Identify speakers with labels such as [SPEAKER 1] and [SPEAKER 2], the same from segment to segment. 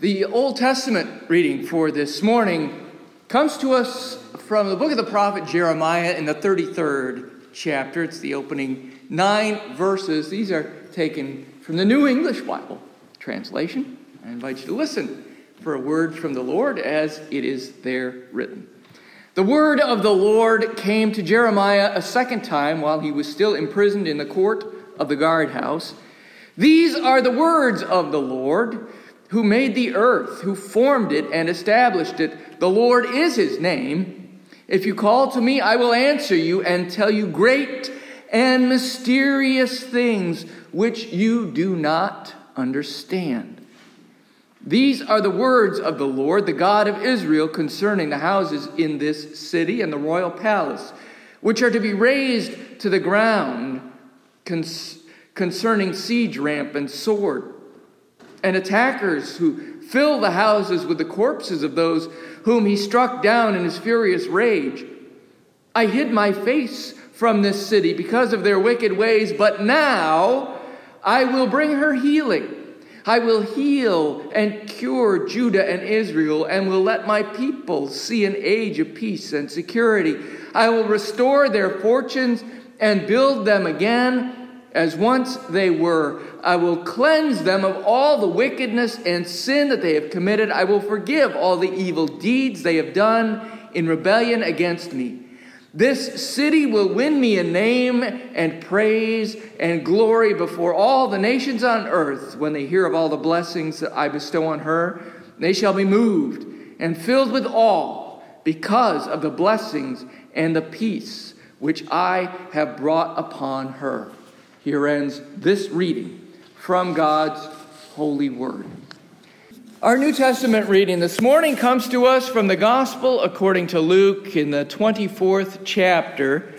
[SPEAKER 1] The Old Testament reading for this morning comes to us from the book of the prophet Jeremiah in the 33rd chapter. It's the opening nine verses. These are taken from the New English Bible translation. I invite you to listen for a word from the Lord as it is there written. The word of the Lord came to Jeremiah a second time while he was still imprisoned in the court of the guardhouse. These are the words of the Lord who made the earth, who formed it and established it. The Lord is his name. If you call to me, I will answer you and tell you great and mysterious things which you do not understand. These are the words of the Lord, the God of Israel, concerning the houses in this city and the royal palace, which are to be razed to the ground, concerning siege ramp and sword, and attackers who fill the houses with the corpses of those whom he struck down in his furious rage. I hid my face from this city because of their wicked ways, but now I will bring her healing. I will heal and cure Judah and Israel, and will let my people see an age of peace and security. I will restore their fortunes and build them again as once they were. I will cleanse them of all the wickedness and sin that they have committed. I will forgive all the evil deeds they have done in rebellion against me. This city will win me a name and praise and glory before all the nations on earth when they hear of all the blessings that I bestow on her. They shall be moved and filled with awe because of the blessings and the peace which I have brought upon her. Here ends this reading from God's holy word. Our New Testament reading this morning comes to us from the Gospel according to Luke in the 24th chapter,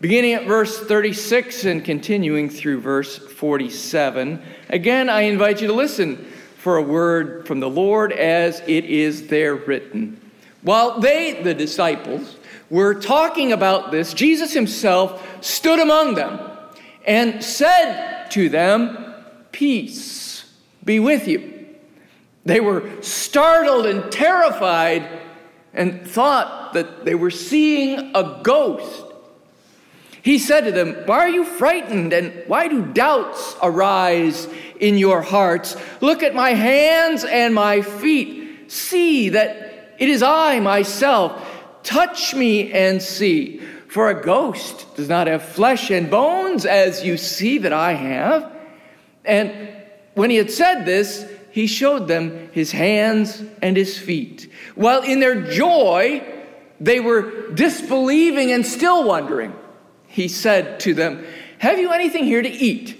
[SPEAKER 1] beginning at verse 36 and continuing through verse 47. Again, I invite you to listen for a word from the Lord as it is there written. While they, the disciples, were talking about this, Jesus himself stood among them and said to them, Peace be with you. They were startled and terrified and thought that they were seeing a ghost. He said to them, Why are you frightened and why do doubts arise in your hearts? Look at my hands and my feet. See that it is I myself. Touch me and see. For a ghost does not have flesh and bones as you see that I have. And when he had said this, he showed them his hands and his feet. While in their joy, they were disbelieving and still wondering. He said to them, Have you anything here to eat?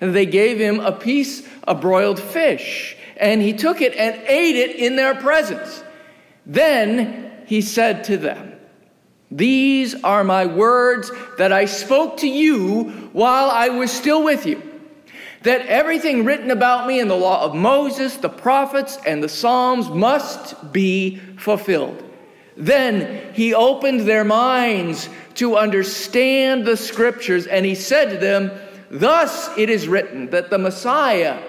[SPEAKER 1] And they gave him a piece of broiled fish, and he took it and ate it in their presence. Then he said to them, These are my words that I spoke to you while I was still with you that everything written about me in the law of Moses, the prophets, and the Psalms must be fulfilled. Then he opened their minds to understand the scriptures, and he said to them, Thus it is written that the Messiah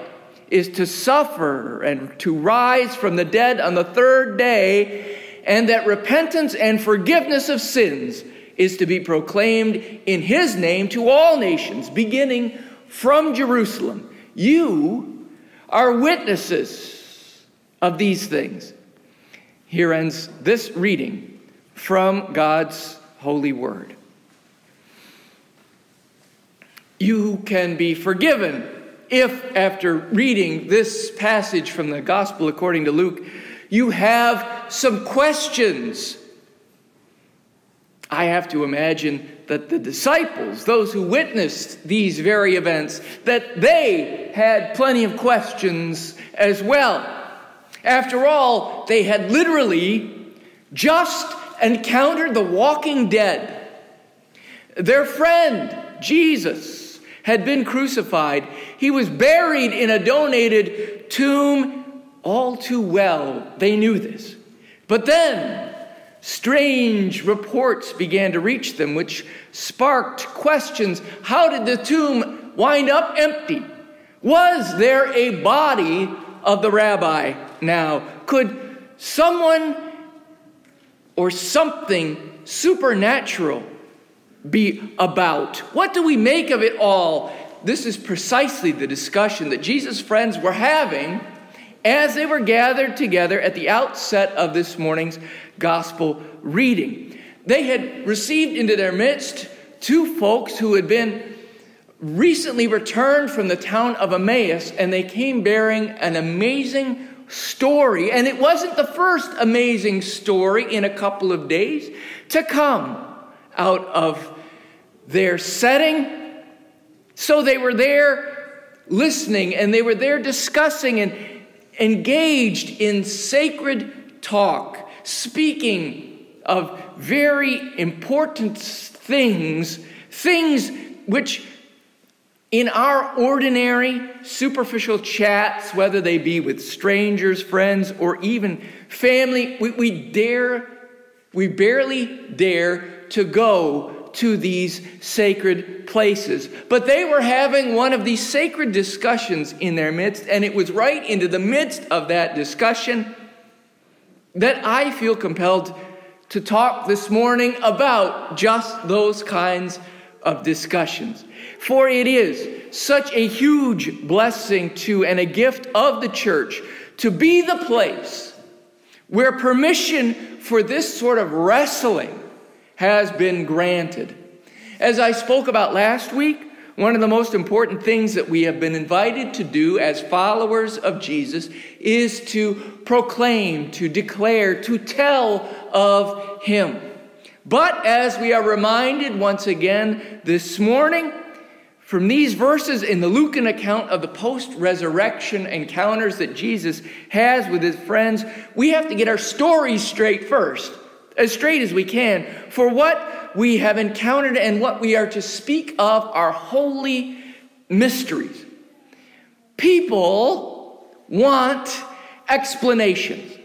[SPEAKER 1] is to suffer and to rise from the dead on the third day, and that repentance and forgiveness of sins is to be proclaimed in his name to all nations, beginning from Jerusalem. You are witnesses of these things. Here ends this reading from God's holy word. You can be forgiven if, after reading this passage from the Gospel according to Luke, you have some questions. I have to imagine that the disciples, those who witnessed these very events, that they had plenty of questions as well. After all, they had literally just encountered the walking dead. Their friend, Jesus, had been crucified. He was buried in a donated tomb. All too well, they knew this. But then, Strange reports began to reach them, which sparked questions. How did the tomb wind up empty? Was there a body of the rabbi now? Could someone or something supernatural be about? What do we make of it all? This is precisely the discussion that Jesus' friends were having as they were gathered together at the outset of this morning's gospel reading. They had received into their midst two folks who had been recently returned from the town of Emmaus, and they came bearing an amazing story. And it wasn't the first amazing story in a couple of days to come out of their setting. So they were there listening and they were there discussing and engaged in sacred talk, speaking of very important things, things which in our ordinary, superficial chats, whether they be with strangers, friends, or even family, we, we dare, we barely dare to go to these sacred places. But they were having one of these sacred discussions in their midst, and it was right into the midst of that discussion that I feel compelled to talk this morning about just those kinds of discussions. For it is such a huge blessing to and a gift of the church to be the place where permission for this sort of wrestling has been granted. As I spoke about last week, one of the most important things that we have been invited to do as followers of Jesus is to proclaim, to declare, to tell of Him. But as we are reminded once again this morning, from these verses in the Lucan account of the post resurrection encounters that Jesus has with his friends, we have to get our stories straight first, as straight as we can, for what we have encountered and what we are to speak of are holy mysteries. People want explanations.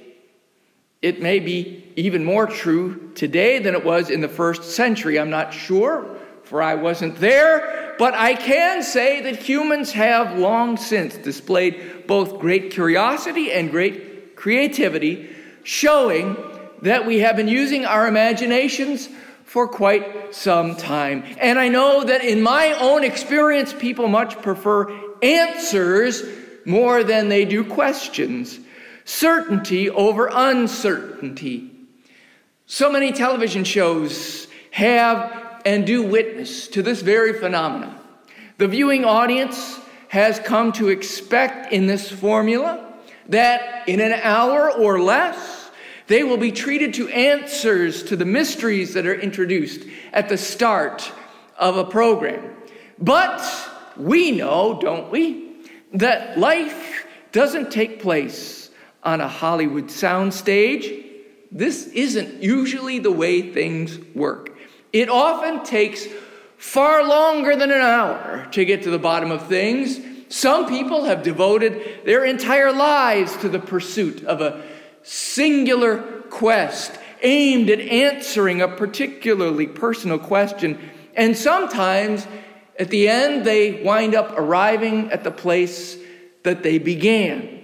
[SPEAKER 1] It may be even more true today than it was in the first century. I'm not sure, for I wasn't there, but I can say that humans have long since displayed both great curiosity and great creativity, showing that we have been using our imaginations for quite some time. And I know that in my own experience, people much prefer answers more than they do questions, certainty over uncertainty. So many television shows have and do witness to this very phenomenon. The viewing audience has come to expect in this formula that in an hour or less, they will be treated to answers to the mysteries that are introduced at the start of a program. But we know, don't we, that life doesn't take place on a Hollywood soundstage this isn't usually the way things work. It often takes far longer than an hour to get to the bottom of things. Some people have devoted their entire lives to the pursuit of a singular quest aimed at answering a particularly personal question. And sometimes at the end, they wind up arriving at the place that they began.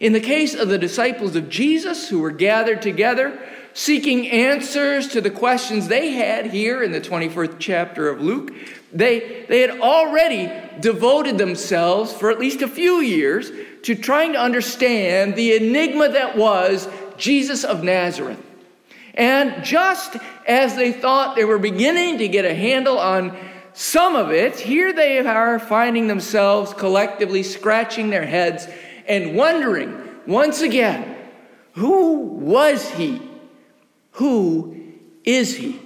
[SPEAKER 1] In the case of the disciples of Jesus who were gathered together, seeking answers to the questions they had here in the 21st chapter of Luke, they, they had already devoted themselves for at least a few years to trying to understand the enigma that was Jesus of Nazareth. And just as they thought they were beginning to get a handle on some of it, here they are finding themselves collectively scratching their heads and wondering once again who was he? Who is he?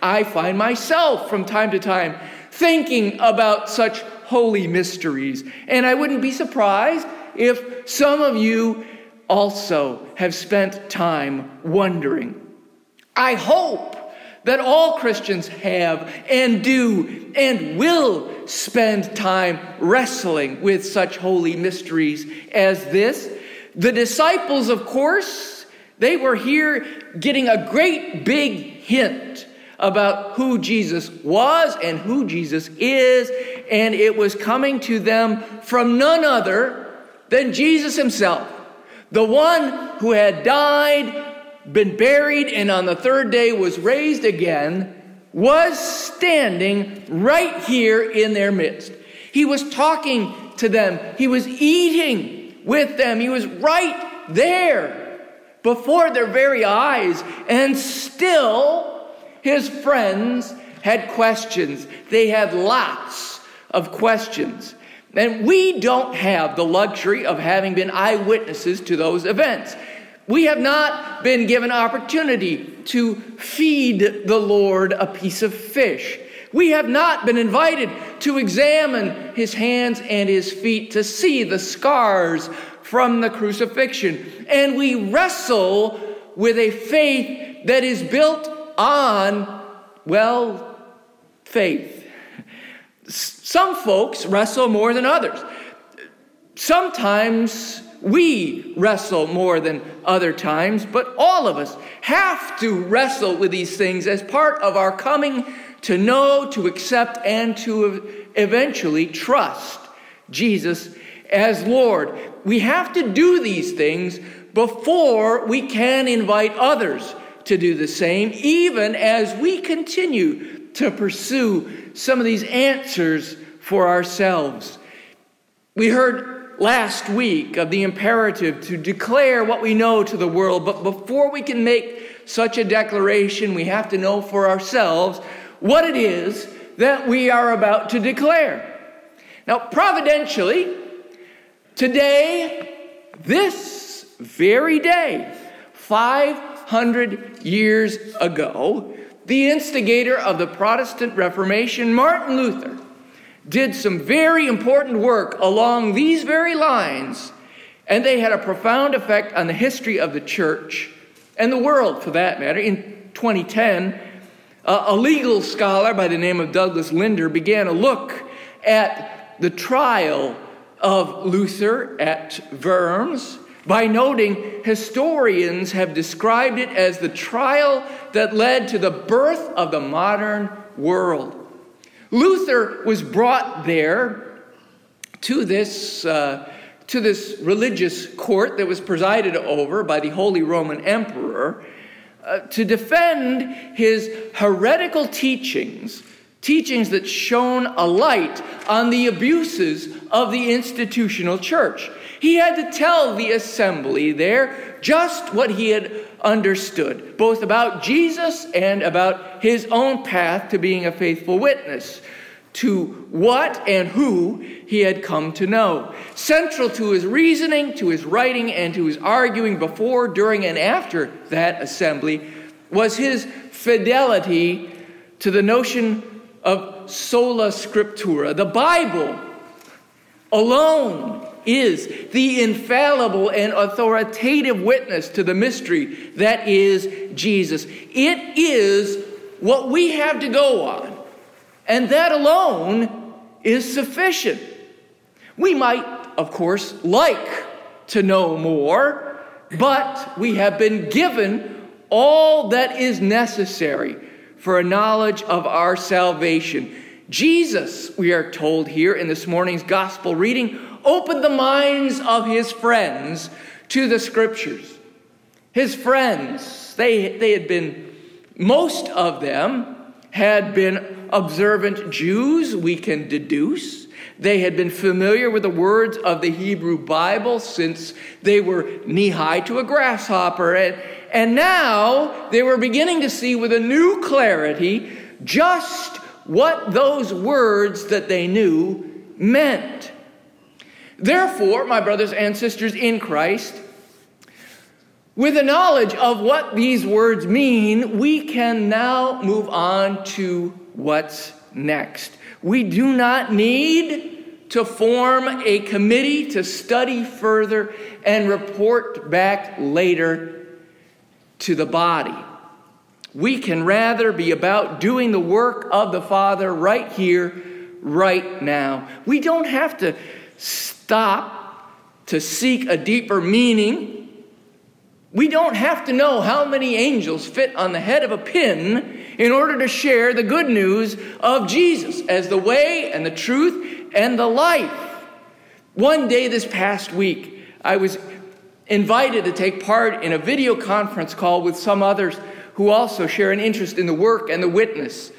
[SPEAKER 1] I find myself from time to time thinking about such holy mysteries, and I wouldn't be surprised if some of you also have spent time wondering. I hope that all Christians have and do and will spend time wrestling with such holy mysteries as this. The disciples, of course, they were here getting a great big hint about who Jesus was and who Jesus is, and it was coming to them from none other than Jesus himself, the one who had died, been buried, and on the third day was raised again, was standing right here in their midst. He was talking to them, he was eating with them, he was right there before their very eyes, and still his friends had questions. They had lots of questions. And we don't have the luxury of having been eyewitnesses to those events. We have not been given opportunity to feed the Lord a piece of fish. We have not been invited to examine his hands and his feet to see the scars from the crucifixion. And we wrestle with a faith that is built on, well, faith. Some folks wrestle more than others. Sometimes we wrestle more than other times, but all of us have to wrestle with these things as part of our coming to know, to accept, and to eventually trust Jesus as Lord. We have to do these things before we can invite others to do the same, even as we continue to pursue some of these answers for ourselves. We heard last week of the imperative to declare what we know to the world, but before we can make such a declaration, we have to know for ourselves what it is that we are about to declare. Now, providentially, today, this very day, 500 years ago, the instigator of the Protestant Reformation, Martin Luther, did some very important work along these very lines, and they had a profound effect on the history of the church and the world for that matter. In 2010, a legal scholar by the name of Douglas Linder began a look at the trial of Luther at Worms by noting historians have described it as the trial that led to the birth of the modern world. Luther was brought there to this, uh, to this religious court that was presided over by the Holy Roman Emperor uh, to defend his heretical teachings teachings that shone a light on the abuses of the institutional church. He had to tell the assembly there just what he had understood, both about Jesus and about his own path to being a faithful witness to what and who he had come to know. Central to his reasoning, to his writing, and to his arguing before, during, and after that assembly was his fidelity to the notion of sola scriptura. The Bible alone is the infallible and authoritative witness to the mystery that is Jesus. It is what we have to go on, and that alone is sufficient. We might, of course, like to know more, but we have been given all that is necessary for a knowledge of our salvation. Jesus, we are told here in this morning's gospel reading, opened the minds of his friends to the scriptures. His friends, they, they had been, most of them had been observant Jews, we can deduce. They had been familiar with the words of the Hebrew Bible since they were knee high to a grasshopper. And, and now they were beginning to see with a new clarity just what those words that they knew meant. Therefore, my brothers and sisters in Christ, with the knowledge of what these words mean, we can now move on to what's next. We do not need to form a committee to study further and report back later to the body. We can rather be about doing the work of the Father right here, right now. We don't have to stop to seek a deeper meaning. We don't have to know how many angels fit on the head of a pin in order to share the good news of Jesus as the way and the truth and the life. One day this past week, I was invited to take part in a video conference call with some others who also share an interest in the work and the witness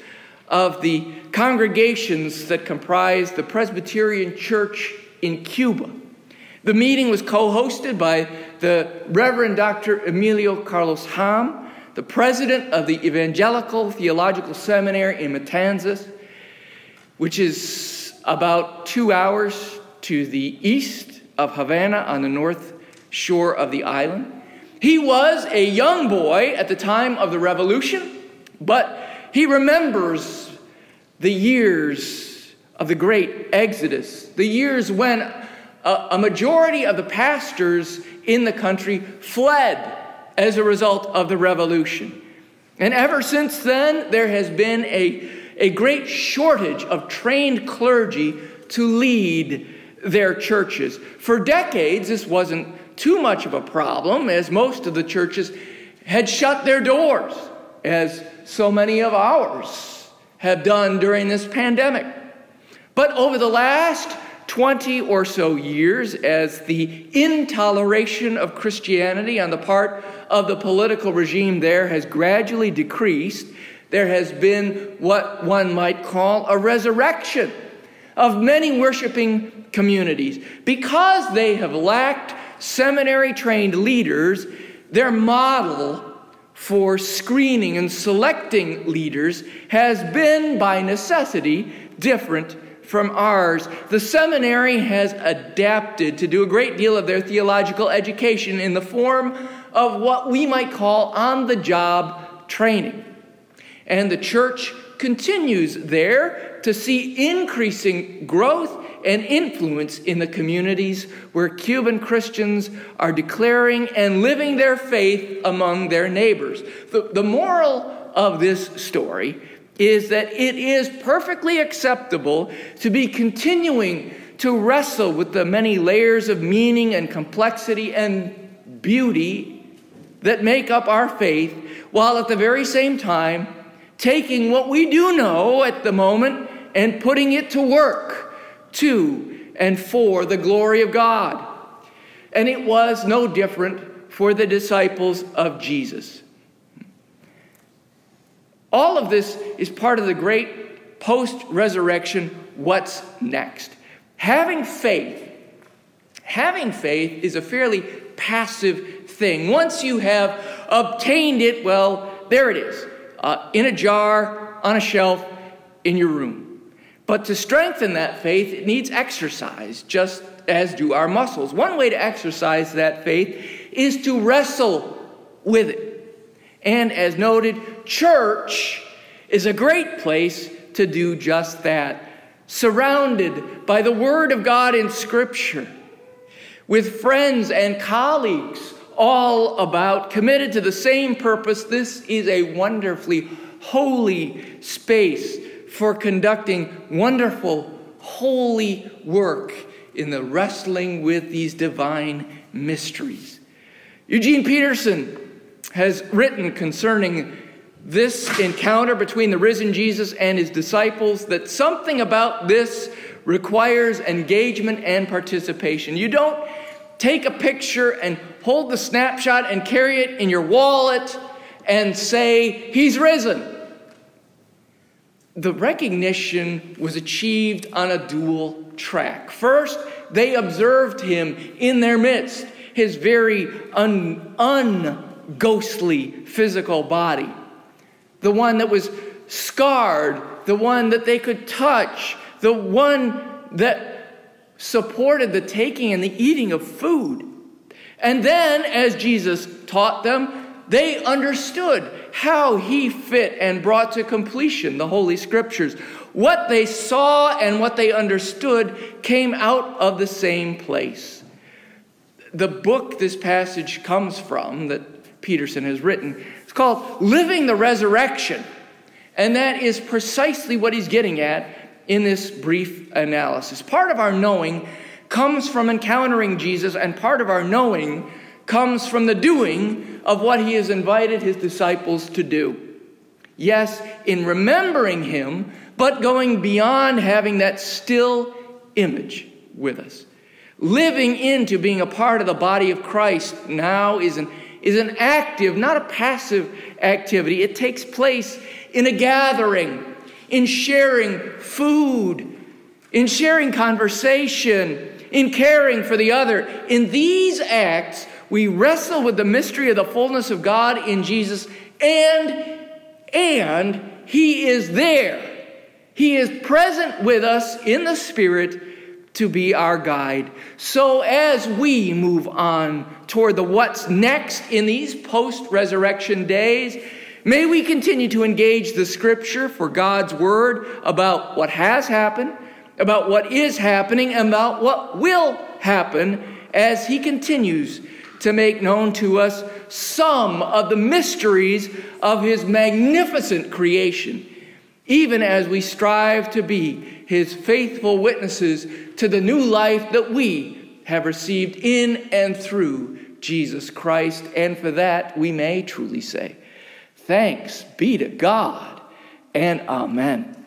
[SPEAKER 1] of the congregations that comprise the Presbyterian Church in Cuba. The meeting was co hosted by the Reverend Dr. Emilio Carlos Ham, the president of the Evangelical Theological Seminary in Matanzas, which is about two hours to the east of Havana on the north shore of the island. He was a young boy at the time of the revolution, but he remembers the years of the great exodus, the years when a, a majority of the pastors in the country fled as a result of the revolution. And ever since then, there has been a, a great shortage of trained clergy to lead their churches. For decades, this wasn't too much of a problem, as most of the churches had shut their doors, as so many of ours have done during this pandemic. But over the last 20 or so years, as the intoleration of Christianity on the part of the political regime there has gradually decreased, there has been what one might call a resurrection of many worshiping communities. Because they have lacked seminary trained leaders, their model for screening and selecting leaders has been, by necessity, different from ours. The seminary has adapted to do a great deal of their theological education in the form of what we might call on the job training. And the church continues there to see increasing growth and influence in the communities where Cuban Christians are declaring and living their faith among their neighbors. The, the moral of this story is that it is perfectly acceptable to be continuing to wrestle with the many layers of meaning and complexity and beauty that make up our faith, while at the very same time taking what we do know at the moment and putting it to work to and for the glory of God. And it was no different for the disciples of Jesus. All of this is part of the great post resurrection what's next. Having faith, having faith is a fairly passive thing. Once you have obtained it, well, there it is, uh, in a jar, on a shelf, in your room. But to strengthen that faith, it needs exercise, just as do our muscles. One way to exercise that faith is to wrestle with it. And as noted, church is a great place to do just that. Surrounded by the Word of God in Scripture, with friends and colleagues all about, committed to the same purpose, this is a wonderfully holy space for conducting wonderful, holy work in the wrestling with these divine mysteries. Eugene Peterson has written concerning this encounter between the risen Jesus and his disciples that something about this requires engagement and participation. You don't take a picture and hold the snapshot and carry it in your wallet and say, He's risen the recognition was achieved on a dual track. First, they observed him in their midst, his very un, unghostly physical body, the one that was scarred, the one that they could touch, the one that supported the taking and the eating of food. And then, as Jesus taught them, they understood how he fit and brought to completion the Holy Scriptures. What they saw and what they understood came out of the same place. The book this passage comes from, that Peterson has written, it's called Living the Resurrection. And that is precisely what he's getting at in this brief analysis. Part of our knowing comes from encountering Jesus, and part of our knowing comes from the doing of what he has invited his disciples to do. Yes, in remembering him, but going beyond having that still image with us. living into being a part of the body of Christ now is an, is an active, not a passive activity. It takes place in a gathering, in sharing food, in sharing conversation, in caring for the other. In these acts, we wrestle with the mystery of the fullness of God in Jesus, and and He is there. He is present with us in the Spirit to be our guide. So as we move on toward the what's next in these post resurrection days, may we continue to engage the Scripture for God's Word about what has happened about what is happening, about what will happen as He continues to make known to us some of the mysteries of His magnificent creation, even as we strive to be His faithful witnesses to the new life that we have received in and through Jesus Christ. And for that, we may truly say, Thanks be to God and Amen.